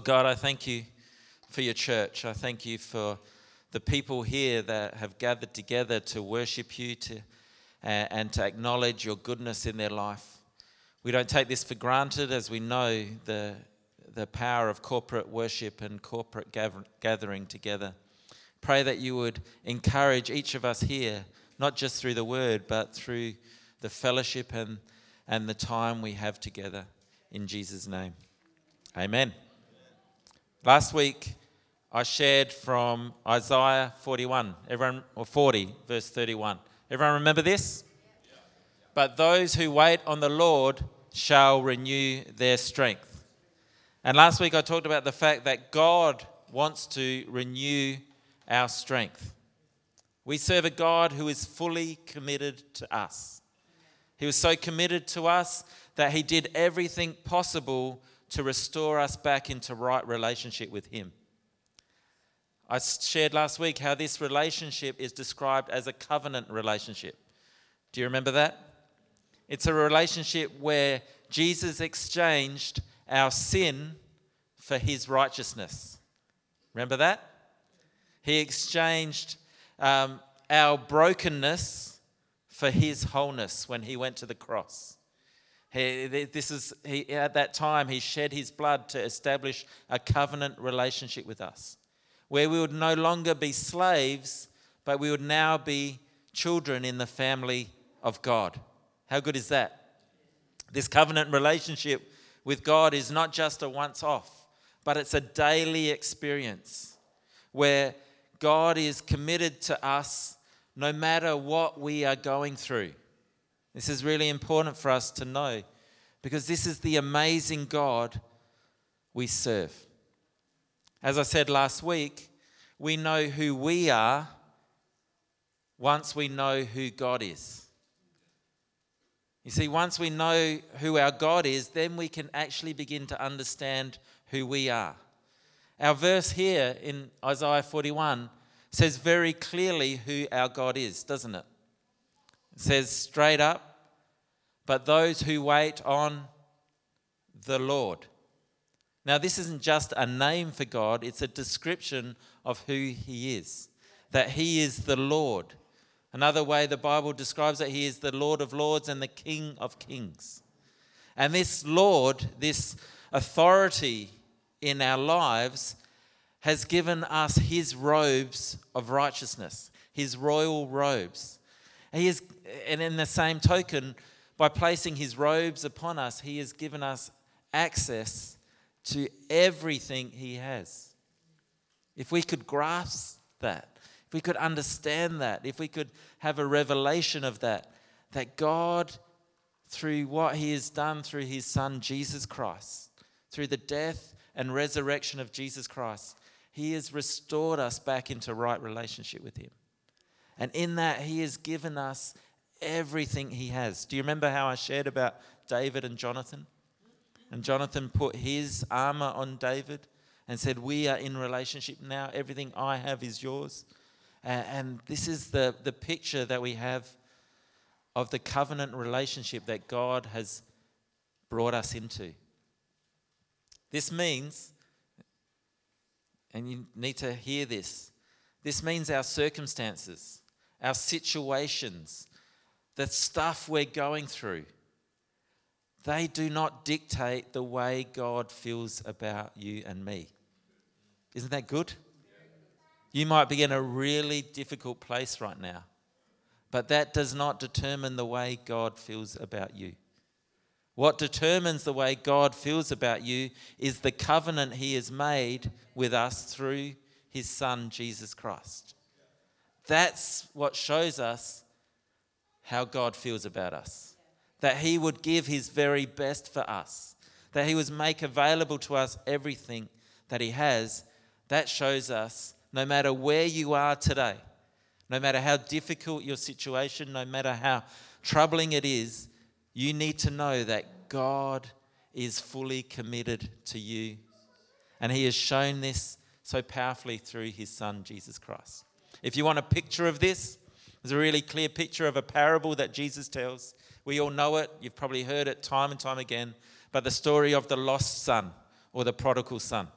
Lord God, I thank you for your church. I thank you for the people here that have gathered together to worship you to, uh, and to acknowledge your goodness in their life. We don't take this for granted as we know the, the power of corporate worship and corporate gather, gathering together. Pray that you would encourage each of us here, not just through the word, but through the fellowship and, and the time we have together. In Jesus' name. Amen. Last week, I shared from Isaiah 41, everyone, or 40, verse 31. Everyone remember this? But those who wait on the Lord shall renew their strength. And last week I talked about the fact that God wants to renew our strength. We serve a God who is fully committed to us. He was so committed to us that he did everything possible to restore us back into right relationship with Him. I shared last week how this relationship is described as a covenant relationship. Do you remember that? It's a relationship where Jesus exchanged our sin for His righteousness. Remember that? He exchanged um, our brokenness for His wholeness when He went to the cross. He, this is, he, at that time, he shed his blood to establish a covenant relationship with us, where we would no longer be slaves, but we would now be children in the family of God. How good is that? This covenant relationship with God is not just a once off, but it's a daily experience where God is committed to us no matter what we are going through. This is really important for us to know because this is the amazing God we serve. As I said last week, we know who we are once we know who God is. You see, once we know who our God is, then we can actually begin to understand who we are. Our verse here in Isaiah 41 says very clearly who our God is, doesn't it? Says straight up, but those who wait on the Lord. Now, this isn't just a name for God, it's a description of who He is. That He is the Lord. Another way the Bible describes that He is the Lord of Lords and the King of Kings. And this Lord, this authority in our lives, has given us His robes of righteousness, His royal robes. He is, and in the same token, by placing his robes upon us, he has given us access to everything he has. If we could grasp that, if we could understand that, if we could have a revelation of that, that God, through what he has done through his son Jesus Christ, through the death and resurrection of Jesus Christ, he has restored us back into right relationship with him. And in that, He has given us everything He has. Do you remember how I shared about David and Jonathan? And Jonathan put his armor on David and said, We are in relationship now. Everything I have is yours. And this is the, the picture that we have of the covenant relationship that God has brought us into. This means, and you need to hear this, this means our circumstances our situations, the stuff we're going through, they do not dictate the way God feels about you and me. Isn't that good? You might be in a really difficult place right now, but that does not determine the way God feels about you. What determines the way God feels about you is the covenant He has made with us through His Son, Jesus Christ. That's what shows us how God feels about us. That He would give His very best for us, that He would make available to us everything that He has. That shows us no matter where you are today, no matter how difficult your situation, no matter how troubling it is, you need to know that God is fully committed to you. And He has shown this so powerfully through His Son, Jesus Christ. If you want a picture of this, there's a really clear picture of a parable that Jesus tells. We all know it, you've probably heard it time and time again, but the story of the lost son or the prodigal son.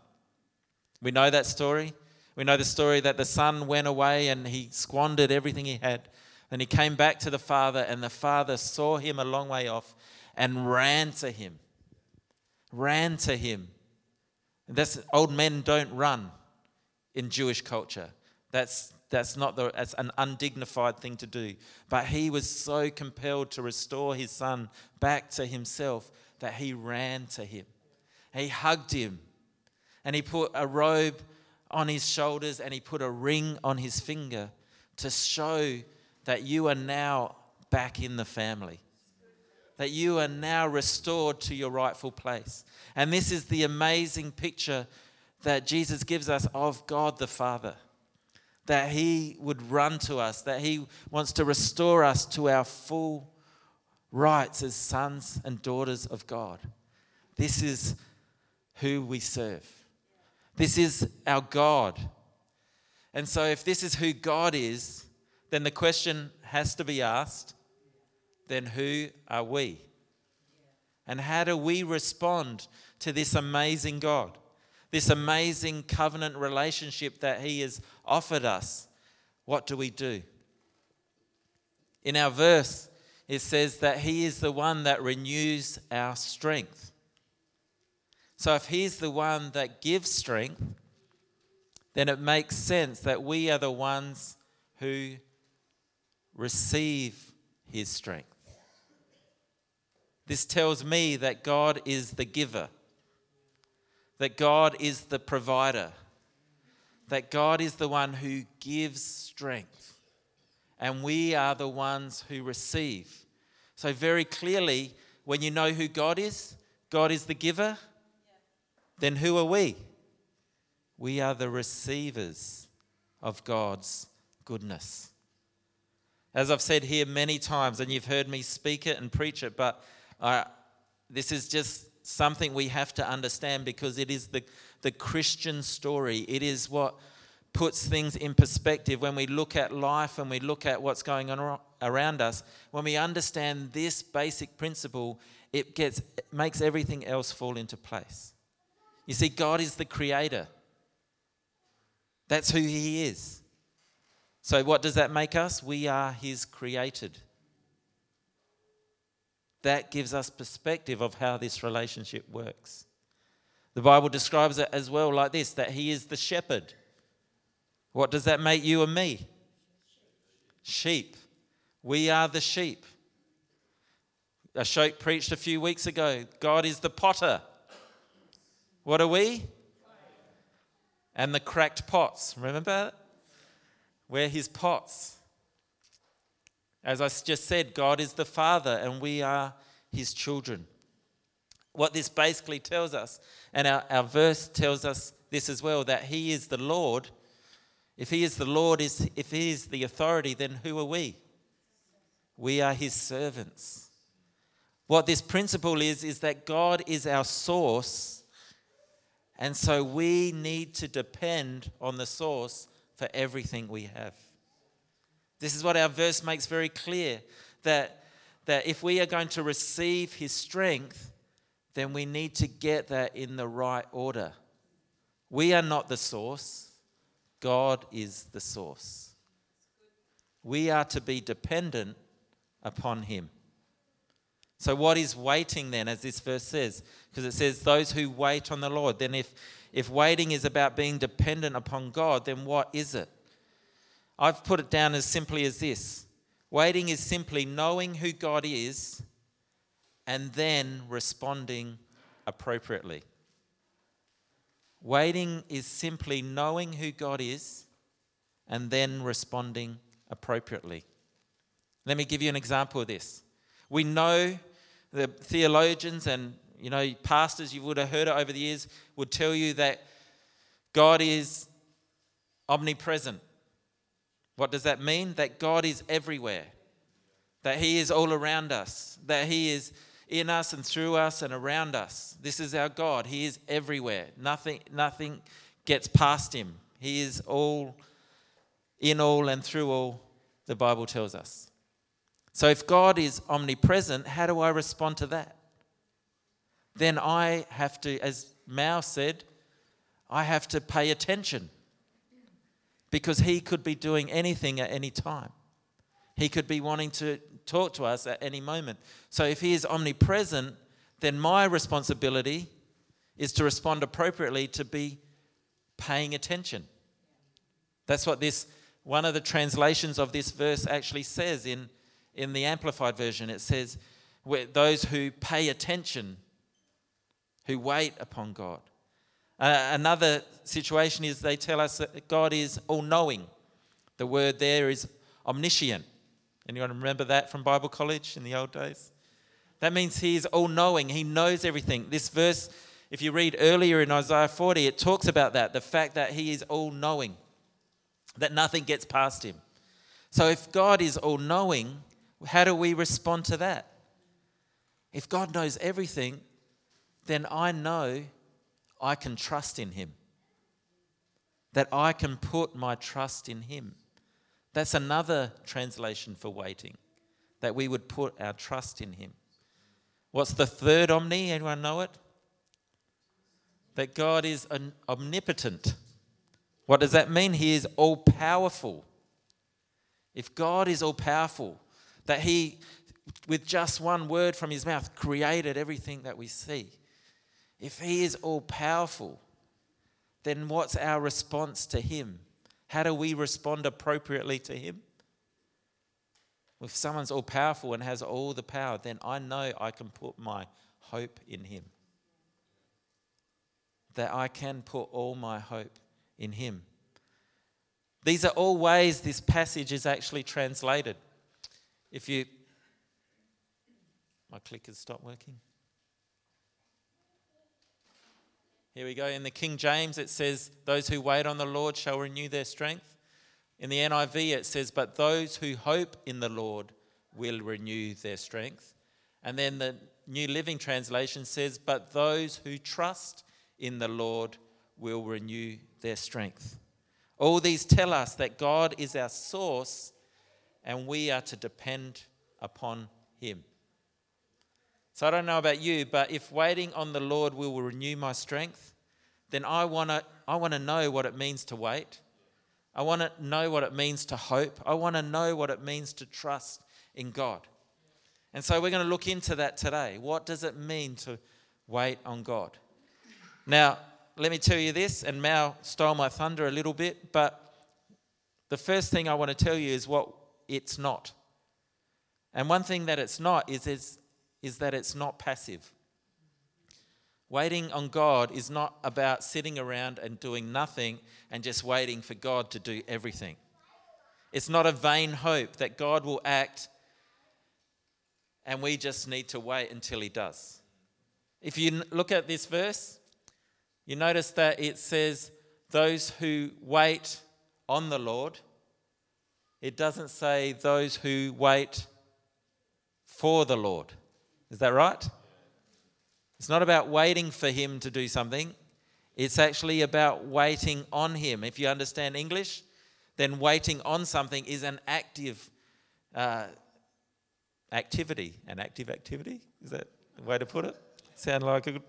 We know that story. We know the story that the son went away and he squandered everything he had. Then he came back to the father, and the father saw him a long way off and ran to him. Ran to him. And That's old men don't run in Jewish culture. That's that's not the, that's an undignified thing to do. But he was so compelled to restore his son back to himself that he ran to him. He hugged him and he put a robe on his shoulders and he put a ring on his finger to show that you are now back in the family, that you are now restored to your rightful place. And this is the amazing picture that Jesus gives us of God the Father that He would run to us, that He wants to restore us to our full rights as sons and daughters of God. This is who we serve. This is our God. And so, if this is who God is, then the question has to be asked then who are we? And how do we respond to this amazing God? This amazing covenant relationship that He has offered us, what do we do? In our verse, it says that He is the one that renews our strength. So if He's the one that gives strength, then it makes sense that we are the ones who receive His strength. This tells me that God is the giver that God is the provider, that God is the one who gives strength, and we are the ones who receive. So, very clearly, when you know who God is, God is the giver, then who are we? We are the receivers of God's goodness. As I've said here many times, and you've heard me speak it and preach it, but I, this is just something we have to understand because it is the, the Christian story. It is what puts things in perspective when we look at life and we look at what's going on around us. When we understand this basic principle, it, gets, it makes everything else fall into place. You see, God is the creator. That's who He is. So, what does that make us? We are His created that gives us perspective of how this relationship works. The Bible describes it as well like this that He is the shepherd. What does that make you and me? Sheep. We are the sheep. Ashok preached a few weeks ago God is the potter. What are we? And the cracked pots. Remember? We're his pots. As I just said, God is the Father and we are his children. What this basically tells us, and our, our verse tells us this as well, that he is the Lord. If he is the Lord, if he is the authority, then who are we? We are his servants. What this principle is, is that God is our source, and so we need to depend on the source for everything we have. This is what our verse makes very clear that, that if we are going to receive his strength, then we need to get that in the right order. We are not the source, God is the source. We are to be dependent upon him. So, what is waiting then, as this verse says? Because it says, those who wait on the Lord. Then, if, if waiting is about being dependent upon God, then what is it? I've put it down as simply as this waiting is simply knowing who God is and then responding appropriately. Waiting is simply knowing who God is and then responding appropriately. Let me give you an example of this. We know the theologians and you know pastors you would have heard it over the years would tell you that God is omnipresent. What does that mean? That God is everywhere, that He is all around us, that He is in us and through us and around us. This is our God. He is everywhere. Nothing, nothing gets past Him. He is all in all and through all, the Bible tells us. So if God is omnipresent, how do I respond to that? Then I have to, as Mao said, I have to pay attention because He could be doing anything at any time. He could be wanting to talk to us at any moment. So if He is omnipresent, then my responsibility is to respond appropriately to be paying attention. That's what this one of the translations of this verse actually says in, in the Amplified Version. It says, those who pay attention, who wait upon God. Uh, another situation is they tell us that God is all knowing. The word there is omniscient. Anyone remember that from Bible college in the old days? That means he is all knowing, he knows everything. This verse, if you read earlier in Isaiah 40, it talks about that the fact that he is all knowing that nothing gets past him. So if God is all knowing, how do we respond to that? If God knows everything, then I know I can trust in him. That I can put my trust in him. That's another translation for waiting, that we would put our trust in him. What's the third omni? Anyone know it? That God is omnipotent. What does that mean? He is all powerful. If God is all powerful, that He, with just one word from His mouth, created everything that we see, if He is all powerful, then what's our response to Him? How do we respond appropriately to Him? If someone's all powerful and has all the power, then I know I can put my hope in Him. That I can put all my hope in Him. These are all ways this passage is actually translated. If you. My clicker's stopped working. Here we go. In the King James, it says, Those who wait on the Lord shall renew their strength. In the NIV, it says, But those who hope in the Lord will renew their strength. And then the New Living Translation says, But those who trust in the Lord will renew their strength. All these tell us that God is our source and we are to depend upon Him. So I don't know about you, but if waiting on the Lord will renew my strength, then I want to I want to know what it means to wait. I want to know what it means to hope. I want to know what it means to trust in God. And so we're going to look into that today. What does it mean to wait on God? Now, let me tell you this, and Mao stole my thunder a little bit, but the first thing I want to tell you is what it's not. And one thing that it's not is, is, is that it's not passive. Waiting on God is not about sitting around and doing nothing and just waiting for God to do everything. It's not a vain hope that God will act and we just need to wait until He does. If you look at this verse, you notice that it says, those who wait on the Lord. It doesn't say those who wait for the Lord. Is that right? It's not about waiting for Him to do something, it's actually about waiting on Him. If you understand English, then waiting on something is an active uh, activity. An active activity? Is that the way to put it? Sound like a good.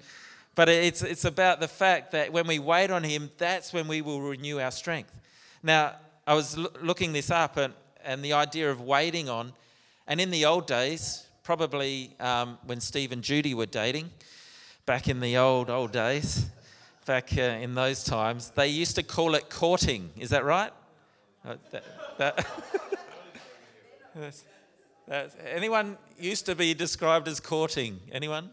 But it's, it's about the fact that when we wait on Him, that's when we will renew our strength. Now, I was l- looking this up and, and the idea of waiting on, and in the old days, probably um, when Steve and Judy were dating, back in the old, old days, back uh, in those times, they used to call it courting. Is that right? Uh, that, that that's, that's, anyone used to be described as courting? Anyone?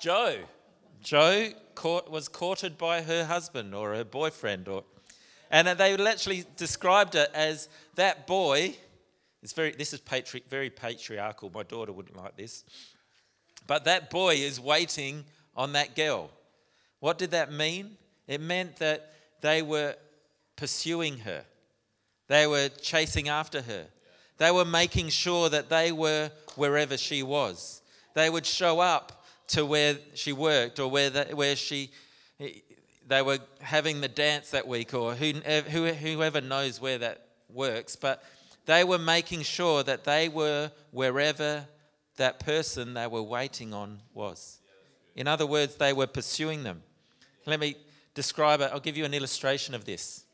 Joe. Joe court, was courted by her husband or her boyfriend, or, and they literally described it as that boy. It's very. This is patri, very patriarchal. My daughter wouldn't like this, but that boy is waiting on that girl. What did that mean? It meant that they were pursuing her. They were chasing after her. They were making sure that they were wherever she was. They would show up to where she worked or where, the, where she, they were having the dance that week or who, whoever knows where that works. But they were making sure that they were wherever that person they were waiting on was. In other words, they were pursuing them. Let me describe it. I'll give you an illustration of this.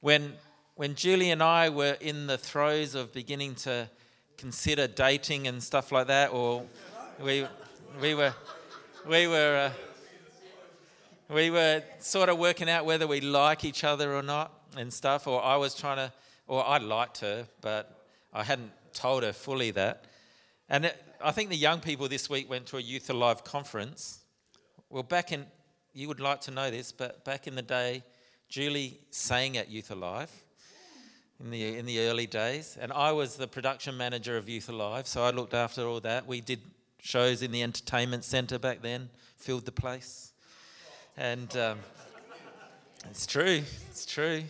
When, when Julie and I were in the throes of beginning to consider dating and stuff like that, or we, we were, we were, uh, we were sort of working out whether we like each other or not and stuff, or I was trying to, or I liked her, but I hadn't told her fully that. And it, I think the young people this week went to a Youth Alive conference. Well, back in, you would like to know this, but back in the day, Julie sang at Youth Alive in the, in the early days, and I was the production manager of Youth Alive, so I looked after all that. We did shows in the entertainment centre back then, filled the place. And um, it's true, it's true.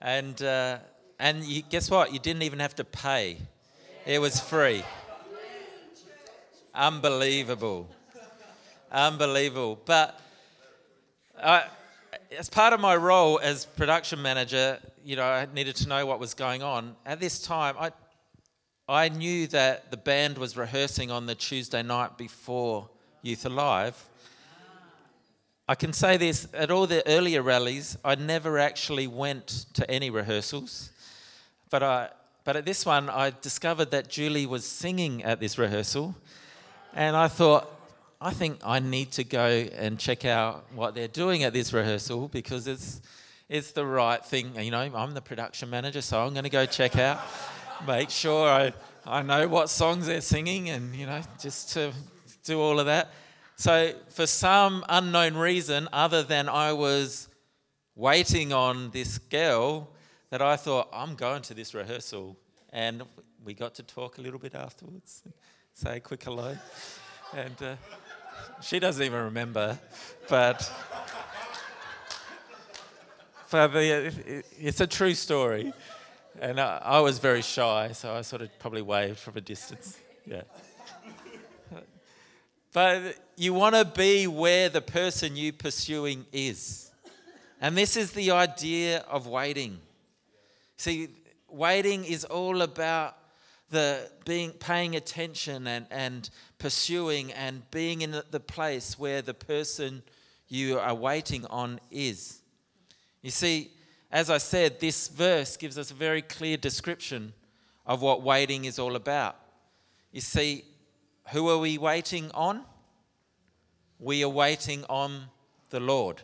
And, uh, and you, guess what? You didn't even have to pay, it was free. Unbelievable. Unbelievable. But I, as part of my role as production manager, you know, I needed to know what was going on. At this time, I, I knew that the band was rehearsing on the Tuesday night before Youth Alive. I can say this at all the earlier rallies, I never actually went to any rehearsals. But, I, but at this one, I discovered that Julie was singing at this rehearsal. And I thought, I think I need to go and check out what they're doing at this rehearsal because it's, it's the right thing. You know, I'm the production manager, so I'm going to go check out, make sure I, I know what songs they're singing, and, you know, just to do all of that. So, for some unknown reason, other than I was waiting on this girl, that I thought, I'm going to this rehearsal. And we got to talk a little bit afterwards, say a quick hello. And uh, she doesn't even remember, but, but it's a true story. And I, I was very shy, so I sort of probably waved from a distance. Yeah. But you want to be where the person you pursuing is. And this is the idea of waiting. See, waiting is all about the being paying attention and, and pursuing and being in the place where the person you are waiting on is. You see, as I said, this verse gives us a very clear description of what waiting is all about. You see, who are we waiting on? We are waiting on the Lord.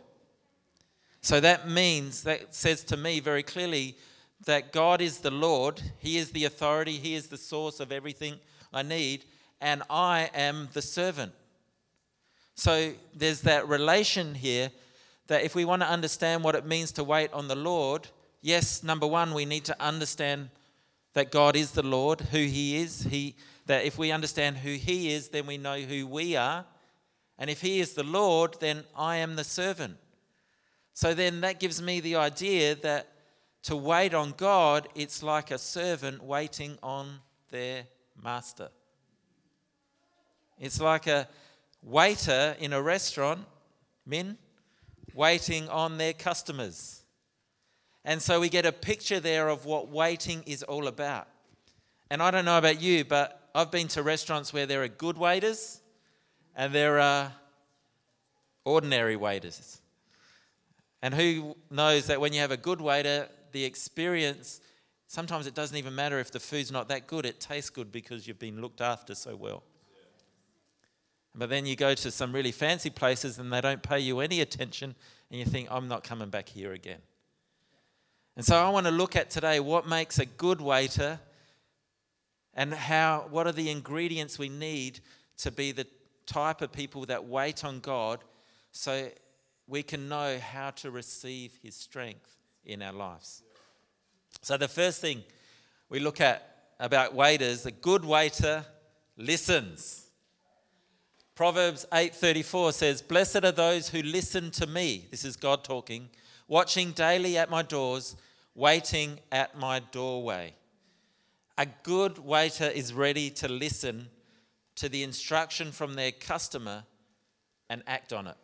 So that means, that says to me very clearly that God is the Lord, He is the authority, He is the source of everything I need, and I am the servant. So there's that relation here that if we want to understand what it means to wait on the Lord, yes, number one, we need to understand that God is the Lord, who He is. He, that if we understand who He is, then we know who we are. And if He is the Lord, then I am the servant. So then that gives me the idea that to wait on God, it's like a servant waiting on their master. It's like a waiter in a restaurant, men, waiting on their customers. And so we get a picture there of what waiting is all about. And I don't know about you, but I've been to restaurants where there are good waiters and there are ordinary waiters. And who knows that when you have a good waiter, the experience, sometimes it doesn't even matter if the food's not that good, it tastes good because you've been looked after so well. But then you go to some really fancy places and they don't pay you any attention, and you think, I'm not coming back here again. And so I want to look at today what makes a good waiter and how what are the ingredients we need to be the type of people that wait on God so we can know how to receive his strength in our lives. So the first thing we look at about waiters, a good waiter listens. Proverbs 8:34 says, "Blessed are those who listen to me." This is God talking, watching daily at my doors, waiting at my doorway. A good waiter is ready to listen to the instruction from their customer and act on it.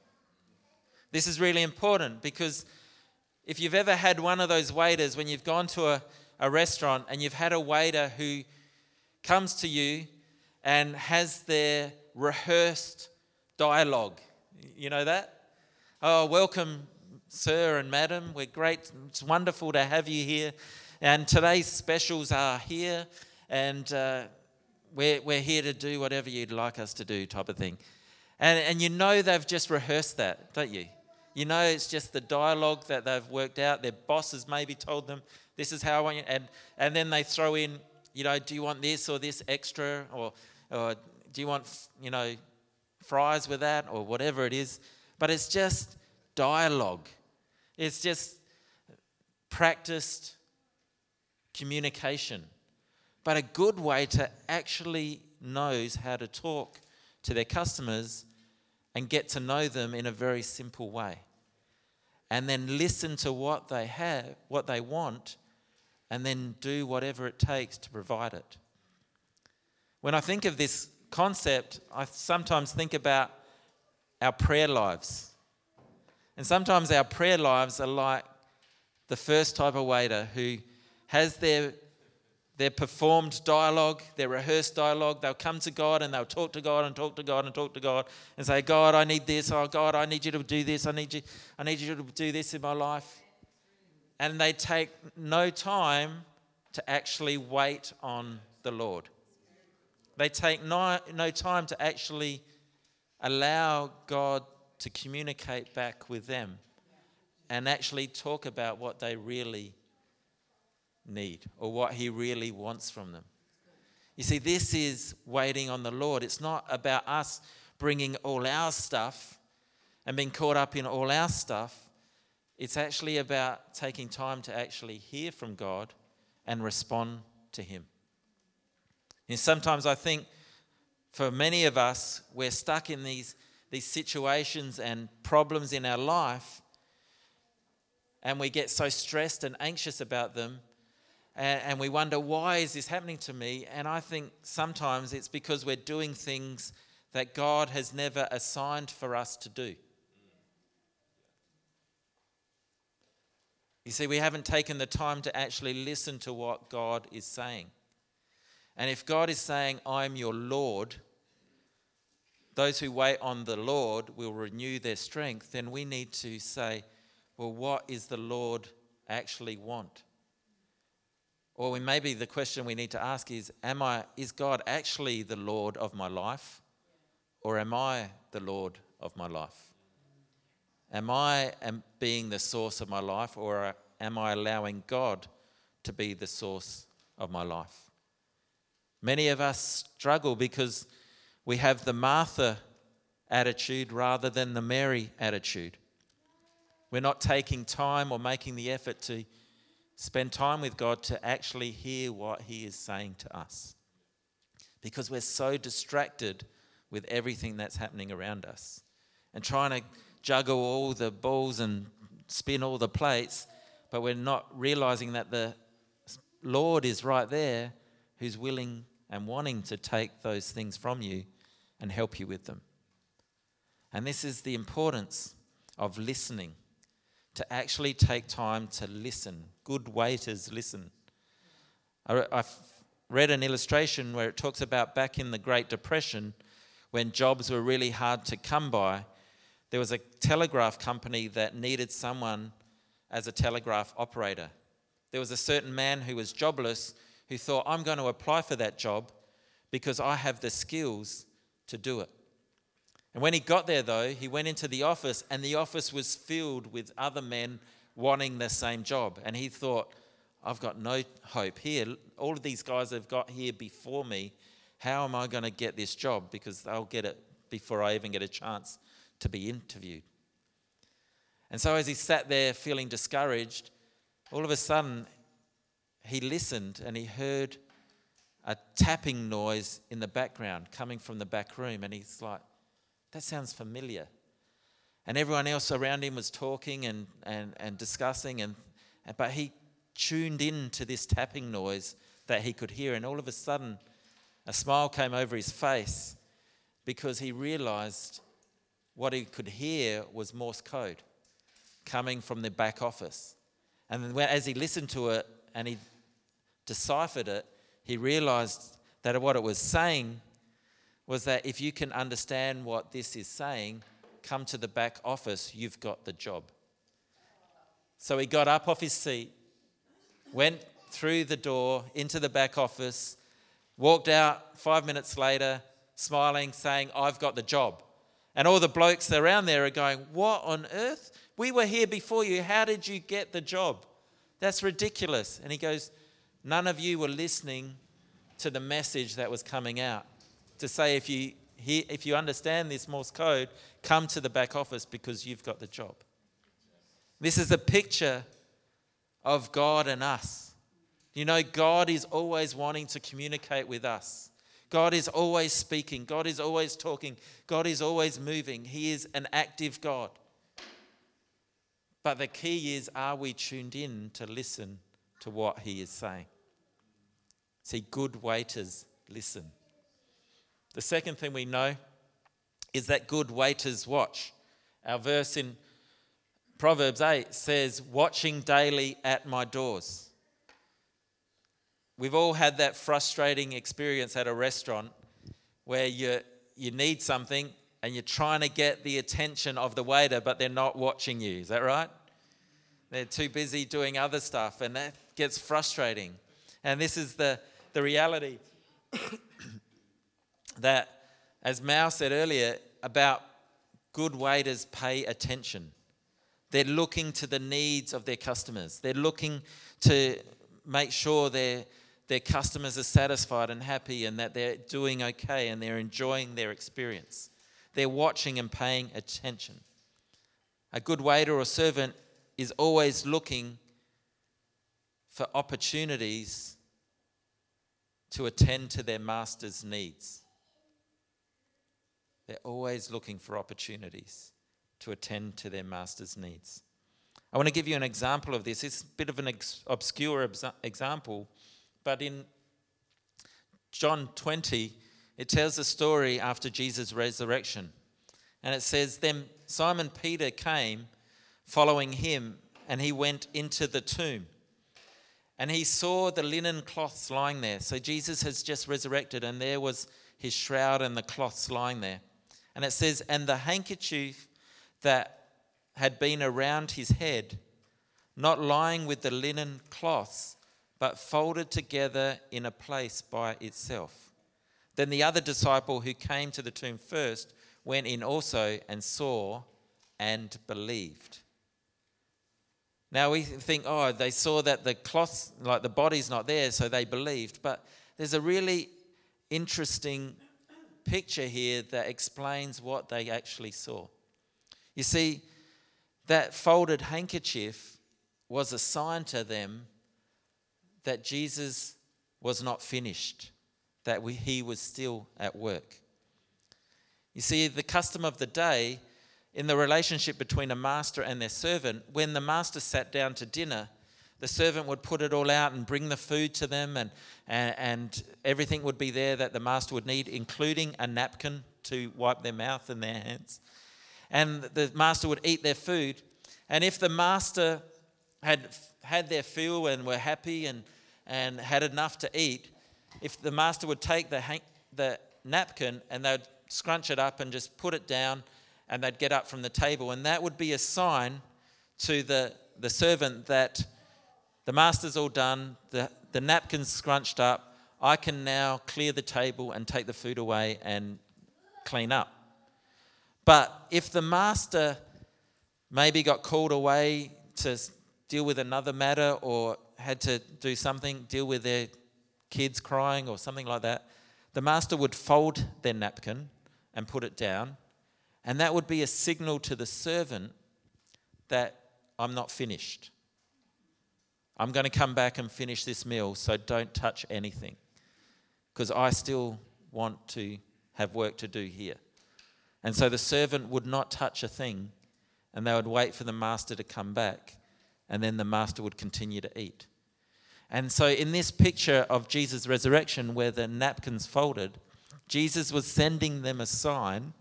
This is really important because if you've ever had one of those waiters when you've gone to a, a restaurant and you've had a waiter who comes to you and has their rehearsed dialogue. You know that? Oh, welcome, sir and madam. We're great. It's wonderful to have you here. And today's specials are here, and uh, we're, we're here to do whatever you'd like us to do, type of thing. And, and you know they've just rehearsed that, don't you? You know it's just the dialogue that they've worked out. Their bosses maybe told them, this is how I want you. And, and then they throw in, you know, do you want this or this extra? Or, or do you want, you know, fries with that or whatever it is? But it's just dialogue. It's just practiced communication. But a good way to actually knows how to talk to their customers and get to know them in a very simple way. And then listen to what they have, what they want, and then do whatever it takes to provide it. When I think of this concept, I sometimes think about our prayer lives. And sometimes our prayer lives are like the first type of waiter who has their their performed dialogue, their rehearsed dialogue. They'll come to God and they'll talk to God and talk to God and talk to God and say, God, I need this. Oh, God, I need you to do this. I need you, I need you to do this in my life. And they take no time to actually wait on the Lord. They take no, no time to actually allow God to communicate back with them and actually talk about what they really need or what He really wants from them. You see, this is waiting on the Lord. It's not about us bringing all our stuff and being caught up in all our stuff. It's actually about taking time to actually hear from God and respond to Him. And sometimes I think for many of us, we're stuck in these, these situations and problems in our life, and we get so stressed and anxious about them and, and we wonder, why is this happening to me? And I think sometimes it's because we're doing things that God has never assigned for us to do. You see, we haven't taken the time to actually listen to what God is saying. And if God is saying, I'm your Lord, those who wait on the Lord will renew their strength, then we need to say, well, what is the Lord actually want? Or maybe the question we need to ask is am I is God actually the Lord of my life or am I the Lord of my life? Am I being the source of my life or am I allowing God to be the source of my life? Many of us struggle because we have the Martha attitude rather than the Mary attitude. We're not taking time or making the effort to spend time with God to actually hear what He is saying to us. Because we're so distracted with everything that's happening around us and trying to juggle all the balls and spin all the plates, but we're not realizing that the Lord is right there who's willing and wanting to take those things from you and help you with them. And this is the importance of listening to actually take time to listen. Good waiters listen. I, read an illustration where it talks about back in the Great Depression when jobs were really hard to come by. There was a telegraph company that needed someone as a telegraph operator. There was a certain man who was jobless who thought, I'm going to apply for that job because I have the skills to do it. And when he got there, though, he went into the office, and the office was filled with other men wanting the same job. And he thought, I've got no hope here. All of these guys have got here before me. How am I going to get this job? Because they'll get it before I even get a chance to be interviewed. And so, as he sat there feeling discouraged, all of a sudden he listened and he heard a tapping noise in the background coming from the back room. And he's like, that sounds familiar. And everyone else around him was talking and, and, and discussing, and, but he tuned in to this tapping noise that he could hear. And all of a sudden, a smile came over his face because he realized what he could hear was Morse code coming from the back office. And as he listened to it and he deciphered it, he realized that what it was saying was that if you can understand what this is saying, come to the back office, you've got the job. So he got up off his seat, went through the door into the back office, walked out five minutes later, smiling, saying, I've got the job. And all the blokes around there are going, What on earth? We were here before you. How did you get the job? That's ridiculous. And he goes, None of you were listening to the message that was coming out. To say, if you, if you understand this Morse code, come to the back office because you've got the job. This is a picture of God and us. You know, God is always wanting to communicate with us. God is always speaking. God is always talking. God is always moving. He is an active God. But the key is are we tuned in to listen to what He is saying? See, good waiters listen. The second thing we know is that good waiters watch. Our verse in Proverbs 8 says, Watching daily at my doors. We've all had that frustrating experience at a restaurant where you, you need something and you're trying to get the attention of the waiter, but they're not watching you. Is that right? They're too busy doing other stuff, and that gets frustrating. And this is the, the reality that, as Mao said earlier, about good waiters pay attention. They're looking to the needs of their customers. They're looking to make sure they're their customers are satisfied and happy and that they're doing okay and they're enjoying their experience. They're watching and paying attention. A good waiter or servant is always looking for opportunities to attend to their master's needs. They're always looking for opportunities to attend to their master's needs. I want to give you an example of this. It's a bit of an obscure example, but in John 20, it tells the story after Jesus' resurrection. And it says, Then Simon Peter came following him, and he went into the tomb. And he saw the linen cloths lying there. So Jesus has just resurrected, and there was his shroud and the cloths lying there. And it says, And the handkerchief that had been around his head, not lying with the linen cloths, but folded together in a place by itself. Then the other disciple who came to the tomb first went in also and saw and believed. Now we think, oh, they saw that the cloth, like the body's not there, so they believed. But there's a really interesting picture here that explains what they actually saw. You see, that folded handkerchief was a sign to them that Jesus was not finished, that we, he was still at work. You see, the custom of the day in the relationship between a master and their servant, when the master sat down to dinner, the servant would put it all out and bring the food to them, and, and, and everything would be there that the master would need, including a napkin to wipe their mouth and their hands. And the master would eat their food. And if the master had had their fill and were happy and, and had enough to eat, if the master would take the, the napkin and they'd scrunch it up and just put it down and they'd get up from the table, and that would be a sign to the, the servant that the master's all done, the, the napkin's scrunched up, I can now clear the table and take the food away and clean up. But if the master maybe got called away to deal with another matter or had to do something, deal with their kids crying or something like that, the master would fold their napkin and put it down. And that would be a signal to the servant that I'm not finished. I'm going to come back and finish this meal, so don't touch anything. Because I still want to have work to do here. And so the servant would not touch a thing, and they would wait for the master to come back and then the master would continue to eat. And so, in this picture of Jesus' resurrection, where the napkins folded, Jesus was sending them a sign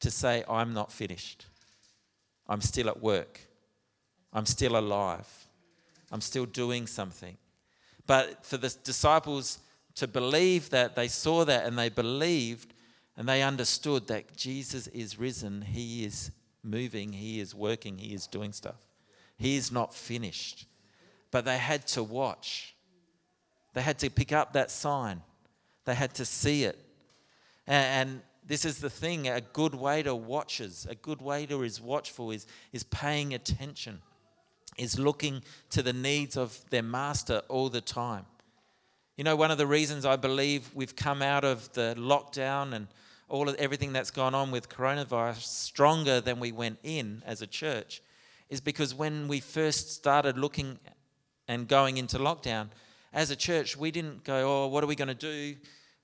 to say, I'm not finished. I'm still at work. I'm still alive. I'm still doing something. But for the disciples to believe that they saw that and they believed and they understood that Jesus is risen. He is moving, He is working, He is doing stuff. He is not finished. But they had to watch, they had to pick up that sign, they had to see it. And, this is the thing a good waiter watches, a good waiter is watchful, is, is paying attention, is looking to the needs of their master all the time. You know, one of the reasons I believe we've come out of the lockdown and all of everything that's gone on with coronavirus stronger than we went in as a church is because when we first started looking and going into lockdown, as a church, we didn't go, oh, what are we going to do?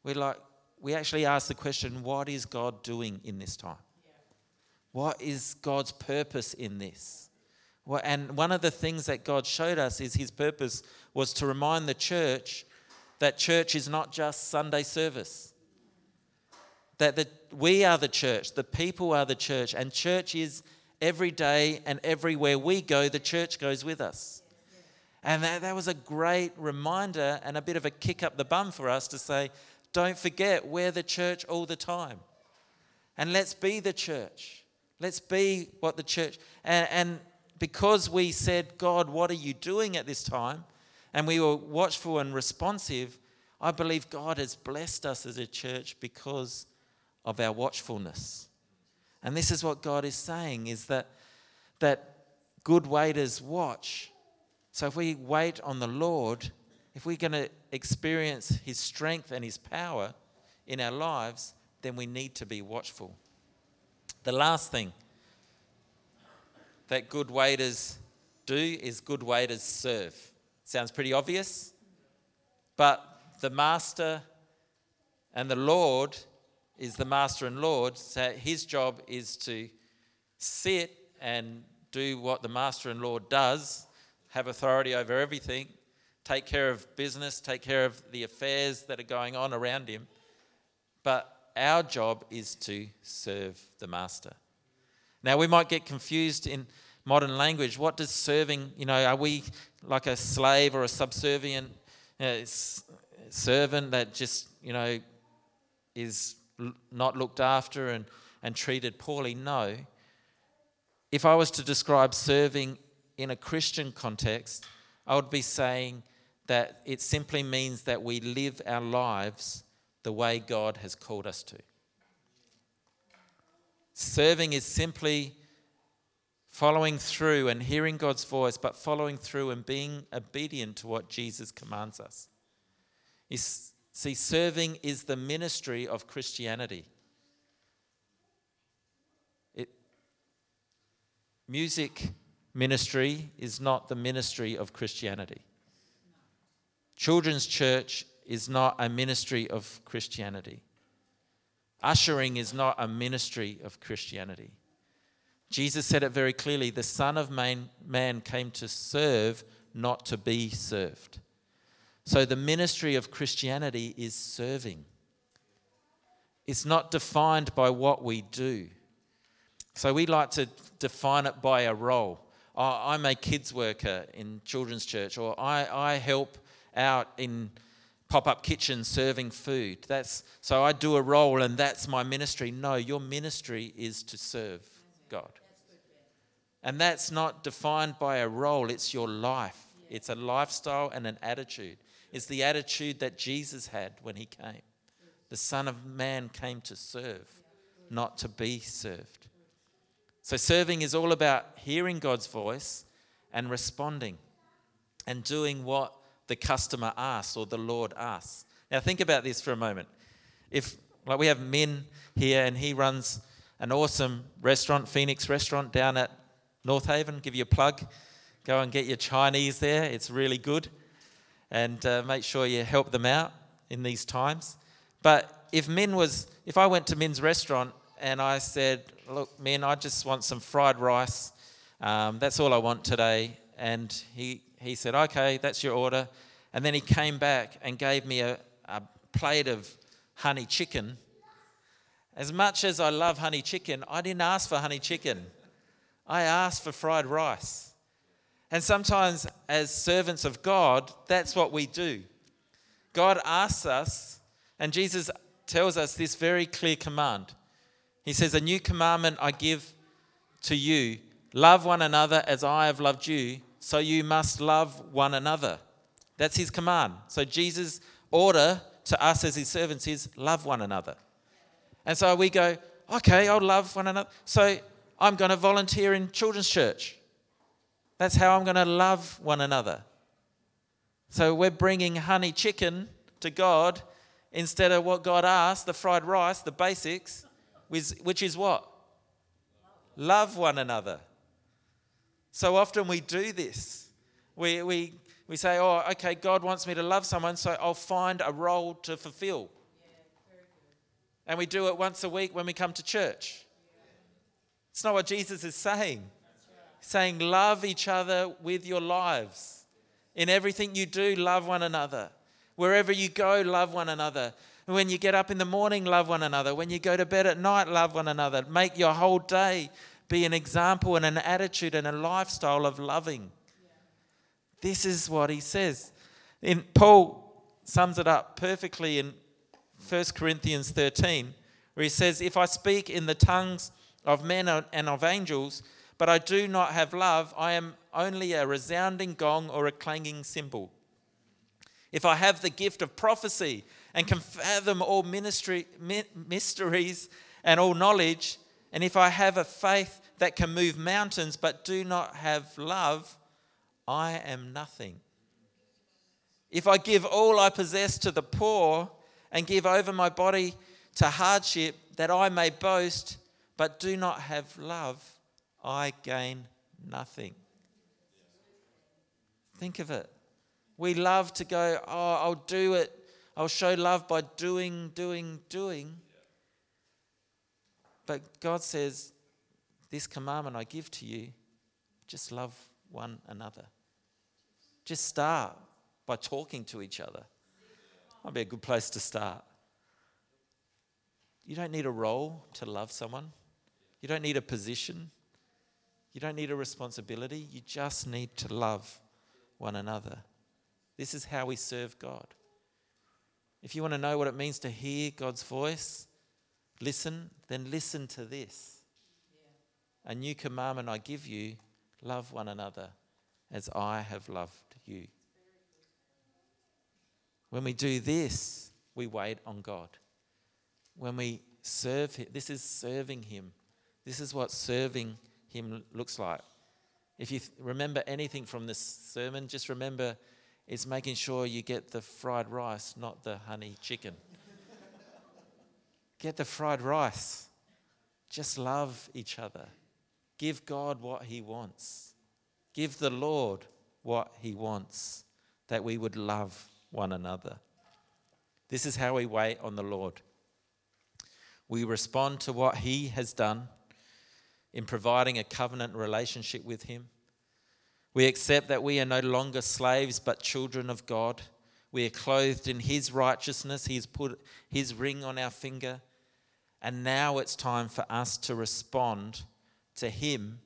We're like, we actually asked the question, what is God doing in this time? What is God's purpose in this? And one of the things that God showed us is his purpose was to remind the church that church is not just Sunday service. That the, we are the church, the people are the church, and church is every day and everywhere we go, the church goes with us. And that, that was a great reminder and a bit of a kick up the bum for us to say, don't forget, we're the church all the time. And let's be the church. Let's be what the church. And, and because we said, God, what are you doing at this time? and we were watchful and responsive, I believe God has blessed us as a church because of our watchfulness. And this is what God is saying is that that good waiters watch. So if we wait on the Lord, if we're going to experience his strength and his power in our lives, then we need to be watchful. The last thing that good waiters do is good waiters serve. Sounds pretty obvious. But the master and the Lord is the master and Lord. So his job is to sit and do what the master and Lord does, have authority over everything, take care of business, take care of the affairs that are going on around him. But our job is to serve the master. Now, we might get confused in modern language. What does serving, you know, are we like a slave or a subservient uh, servant that just, you know, is not looked after and, and treated poorly? No. If I was to describe serving in a Christian context, I would be saying that it simply means that we live our lives the way God has called us to. Serving is simply following through and hearing God's voice, but following through and being obedient to what Jesus commands us. You see, serving is the ministry of Christianity. It, music ministry is not the ministry of Christianity. Children's church is not a ministry of Christianity. Ushering is not a ministry of Christianity. Jesus said it very clearly the Son of Man, came to serve, not to be served. So the ministry of Christianity is serving. It's not defined by what we do. So we like to define it by a role. I'm a kids worker in children's church, or I, I help out in pop-up kitchens serving food. That's so I do a role and that's my ministry. No, your ministry is to serve God. And that's not defined by a role, it's your life. It's a lifestyle and an attitude. It's the attitude that Jesus had when he came. The Son of Man came to serve, not to be served. So, serving is all about hearing God's voice and responding and doing what the customer asks or the Lord asks. Now, think about this for a moment. If, like, we have Min here and he runs an awesome restaurant, Phoenix restaurant, down at North Haven, give you a plug. Go and get your Chinese there, it's really good. And uh, make sure you help them out in these times. But if Min was, if I went to Min's restaurant and I said, Look, Min, I just want some fried rice. Um, that's all I want today. And he, he said, Okay, that's your order. And then he came back and gave me a, a plate of honey chicken. As much as I love honey chicken, I didn't ask for honey chicken. I ask for fried rice. And sometimes, as servants of God, that's what we do. God asks us, and Jesus tells us this very clear command. He says, A new commandment I give to you love one another as I have loved you, so you must love one another. That's his command. So Jesus' order to us as his servants is love one another. And so we go, okay, I'll love one another. So I'm going to volunteer in children's church. That's how I'm going to love one another. So we're bringing honey chicken to God instead of what God asked, the fried rice, the basics, which is what? Love one another. So often we do this. We, we, we say, oh, okay, God wants me to love someone, so I'll find a role to fulfill. and we do it once a week when we come to church. It's not what Jesus is saying. He's saying, love each other with your lives. In everything you do, love one another. Wherever you go, love one another. When you get up in the morning, love one another. When you go to bed at night, love one another. Make your whole day be an example and an attitude and a lifestyle of loving. This is what he says. In Paul sums it up perfectly in 1 Corinthians 13, where he says, If I speak in the tongues of men and of angels, but I do not have love, I am only a resounding gong or a clanging cymbal. If I have the gift of prophecy and can fathom all ministry, mysteries and all knowledge, and if I have a faith that can move mountains but do not have love, I am nothing. If I give all I possess to the poor and give over my body to hardship that I may boast, but do not have love, I gain nothing. Think of it. We love to go, oh, I'll do it. I'll show love by doing, doing, doing. But God says, This commandment I give to you, just love one another. Just start by talking to each other. Might be a good place to start. You don't need a role to love someone. You don't need a position. You don't need a responsibility. You just need to love one another. This is how we serve God. If you want to know what it means to hear God's voice, listen, then listen to this. A new commandment I give you love one another as I have loved you. When we do this, we wait on God. When we serve Him, this is serving Him. This is what serving Him looks like. If you remember anything from this sermon, just remember it's making sure you get the fried rice, not the honey chicken. get the fried rice. Just love each other. Give God what He wants. Give the Lord what He wants, that we would love one another. This is how we wait on the Lord. We respond to what He has done in providing a covenant relationship with Him. We accept that we are no longer slaves but children of God. We are clothed in His righteousness. He's put His ring on our finger. And now it's time for us to respond to Him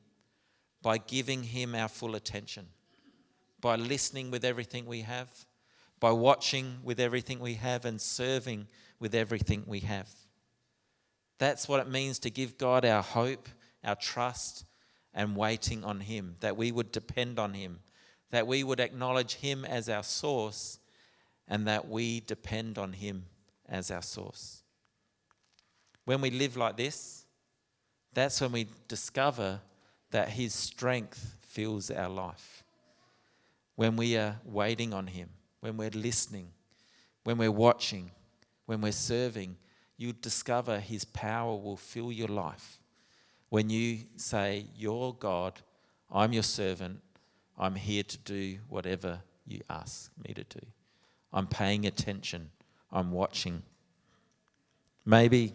by giving Him our full attention, by listening with everything we have, by watching with everything we have, and serving with everything we have. That's what it means to give God our hope, our trust, and waiting on Him, that we would depend on Him, that we would acknowledge Him as our source, and that we depend on Him as our source. When we live like this, that's when we discover that His strength fills our life. When we are waiting on Him, when we're listening, when we're watching, when we're serving, you discover His power will fill your life when you say, You're God, I'm your servant, I'm here to do whatever you ask me to do. I'm paying attention, I'm watching. Maybe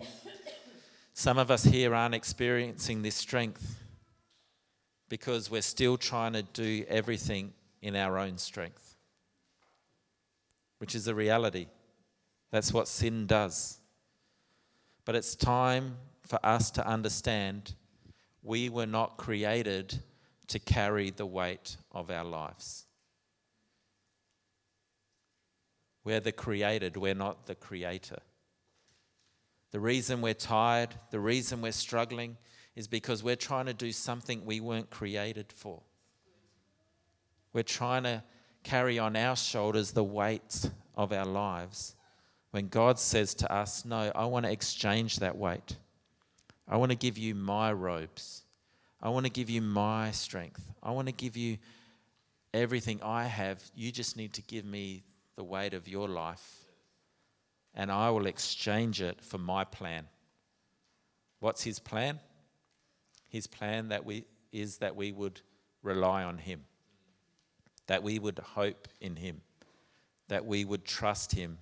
some of us here aren't experiencing this strength because we're still trying to do everything in our own strength, which is a reality. That's what sin does. But it's time for us to understand we were not created to carry the weight of our lives. We're the created, we're not the creator. The reason we're tired, the reason we're struggling, is because we're trying to do something we weren't created for. We're trying to carry on our shoulders the weight of our lives when God says to us, No, I want to exchange that weight. I want to give you my robes. I want to give you my strength. I want to give you everything I have. You just need to give me the weight of your life, and I will exchange it for my plan. What's his plan? His plan that we is that we would rely on him. That we would hope in him. That we would trust him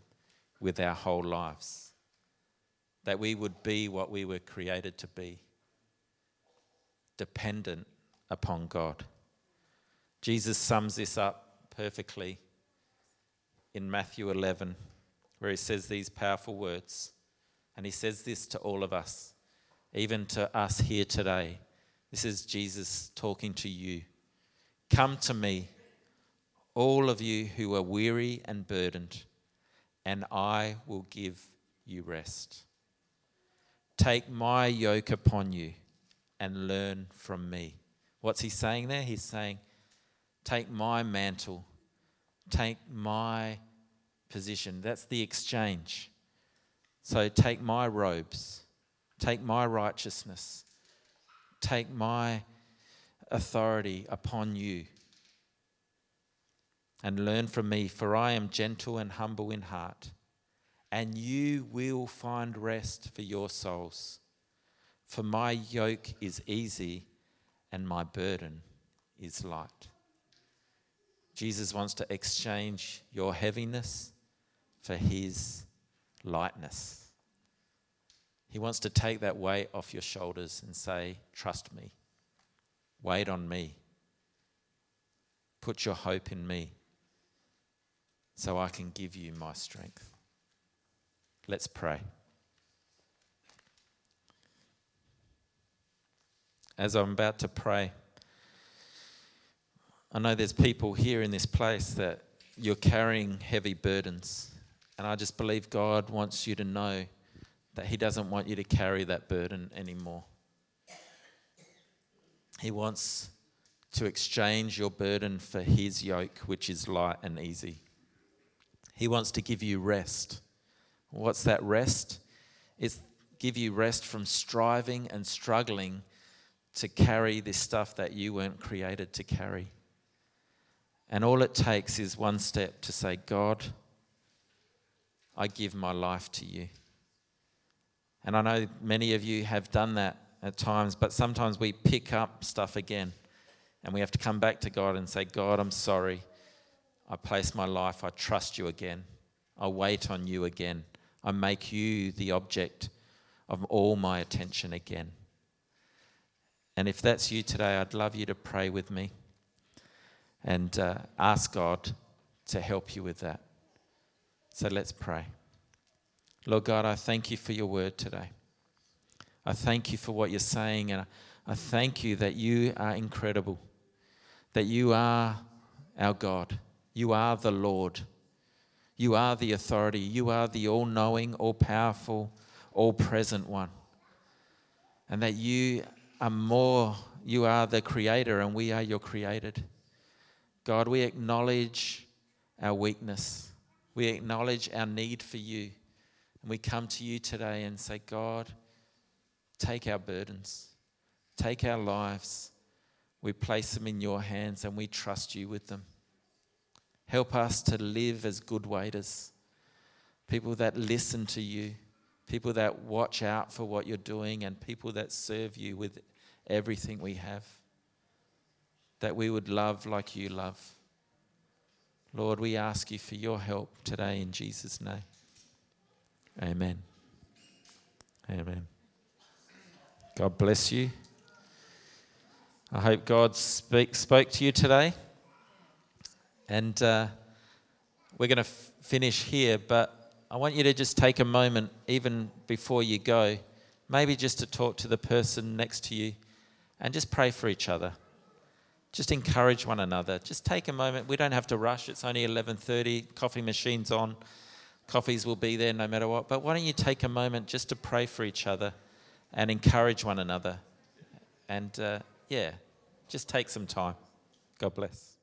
with our whole lives. That we would be what we were created to be dependent upon God. Jesus sums this up perfectly in Matthew 11, where he says these powerful words. And he says this to all of us, even to us here today. This is Jesus talking to you. Come to me, all of you who are weary and burdened and I will give you rest. Take my yoke upon you and learn from me. What's he saying there? He's saying, Take my mantle, take my position. That's the exchange. So take my robes, take my righteousness, take my authority upon you and learn from me, for I am gentle and humble in heart, and you will find rest for your souls. For my yoke is easy and my burden is light. Jesus wants to exchange your heaviness for his lightness. He wants to take that weight off your shoulders and say, Trust me, wait on me, put your hope in me so I can give you my strength. Let's pray. As I'm about to pray, I know there's people here in this place that you're carrying heavy burdens. And I just believe God wants you to know that He doesn't want you to carry that burden anymore. He wants to exchange your burden for His yoke, which is light and easy. He wants to give you rest. What's that rest? It's give you rest from striving and struggling to carry this stuff that you weren't created to carry. And all it takes is one step to say, God, I give my life to you. And I know many of you have done that at times, but sometimes we pick up stuff again and we have to come back to God and say, God, I'm sorry. I place my life, I trust you again. I wait on you again. I make you the object of all my attention again. And if that's you today, I'd love you to pray with me and uh, ask God to help you with that. So let's pray. Lord God, I thank you for your word today. I thank you for what you're saying, and I thank you that you are incredible, that you are our God you are the Lord. You are the authority. You are the all knowing, all powerful, all present one. And that you are more, you are the creator, and we are your created. God, we acknowledge our weakness. We acknowledge our need for you. And we come to you today and say, God, take our burdens, take our lives. We place them in your hands and we trust you with them. Help us to live as good waiters, people that listen to you, people that watch out for what you're doing, and people that serve you with everything we have. That we would love like you love. Lord, we ask you for your help today in Jesus' name. Amen. Amen. God bless you. I hope God speak, spoke to you today. And uh, we're going to f- finish here, but I want you to just take a moment, even before you go, maybe just to talk to the person next to you and just pray for each other. just encourage one another. Just take a moment. We don't have to rush. It's only 11:30. Coffee machine's on. Coffees will be there no matter what. But why don't you take a moment just to pray for each other and encourage one another? And uh, yeah, just take some time. God bless.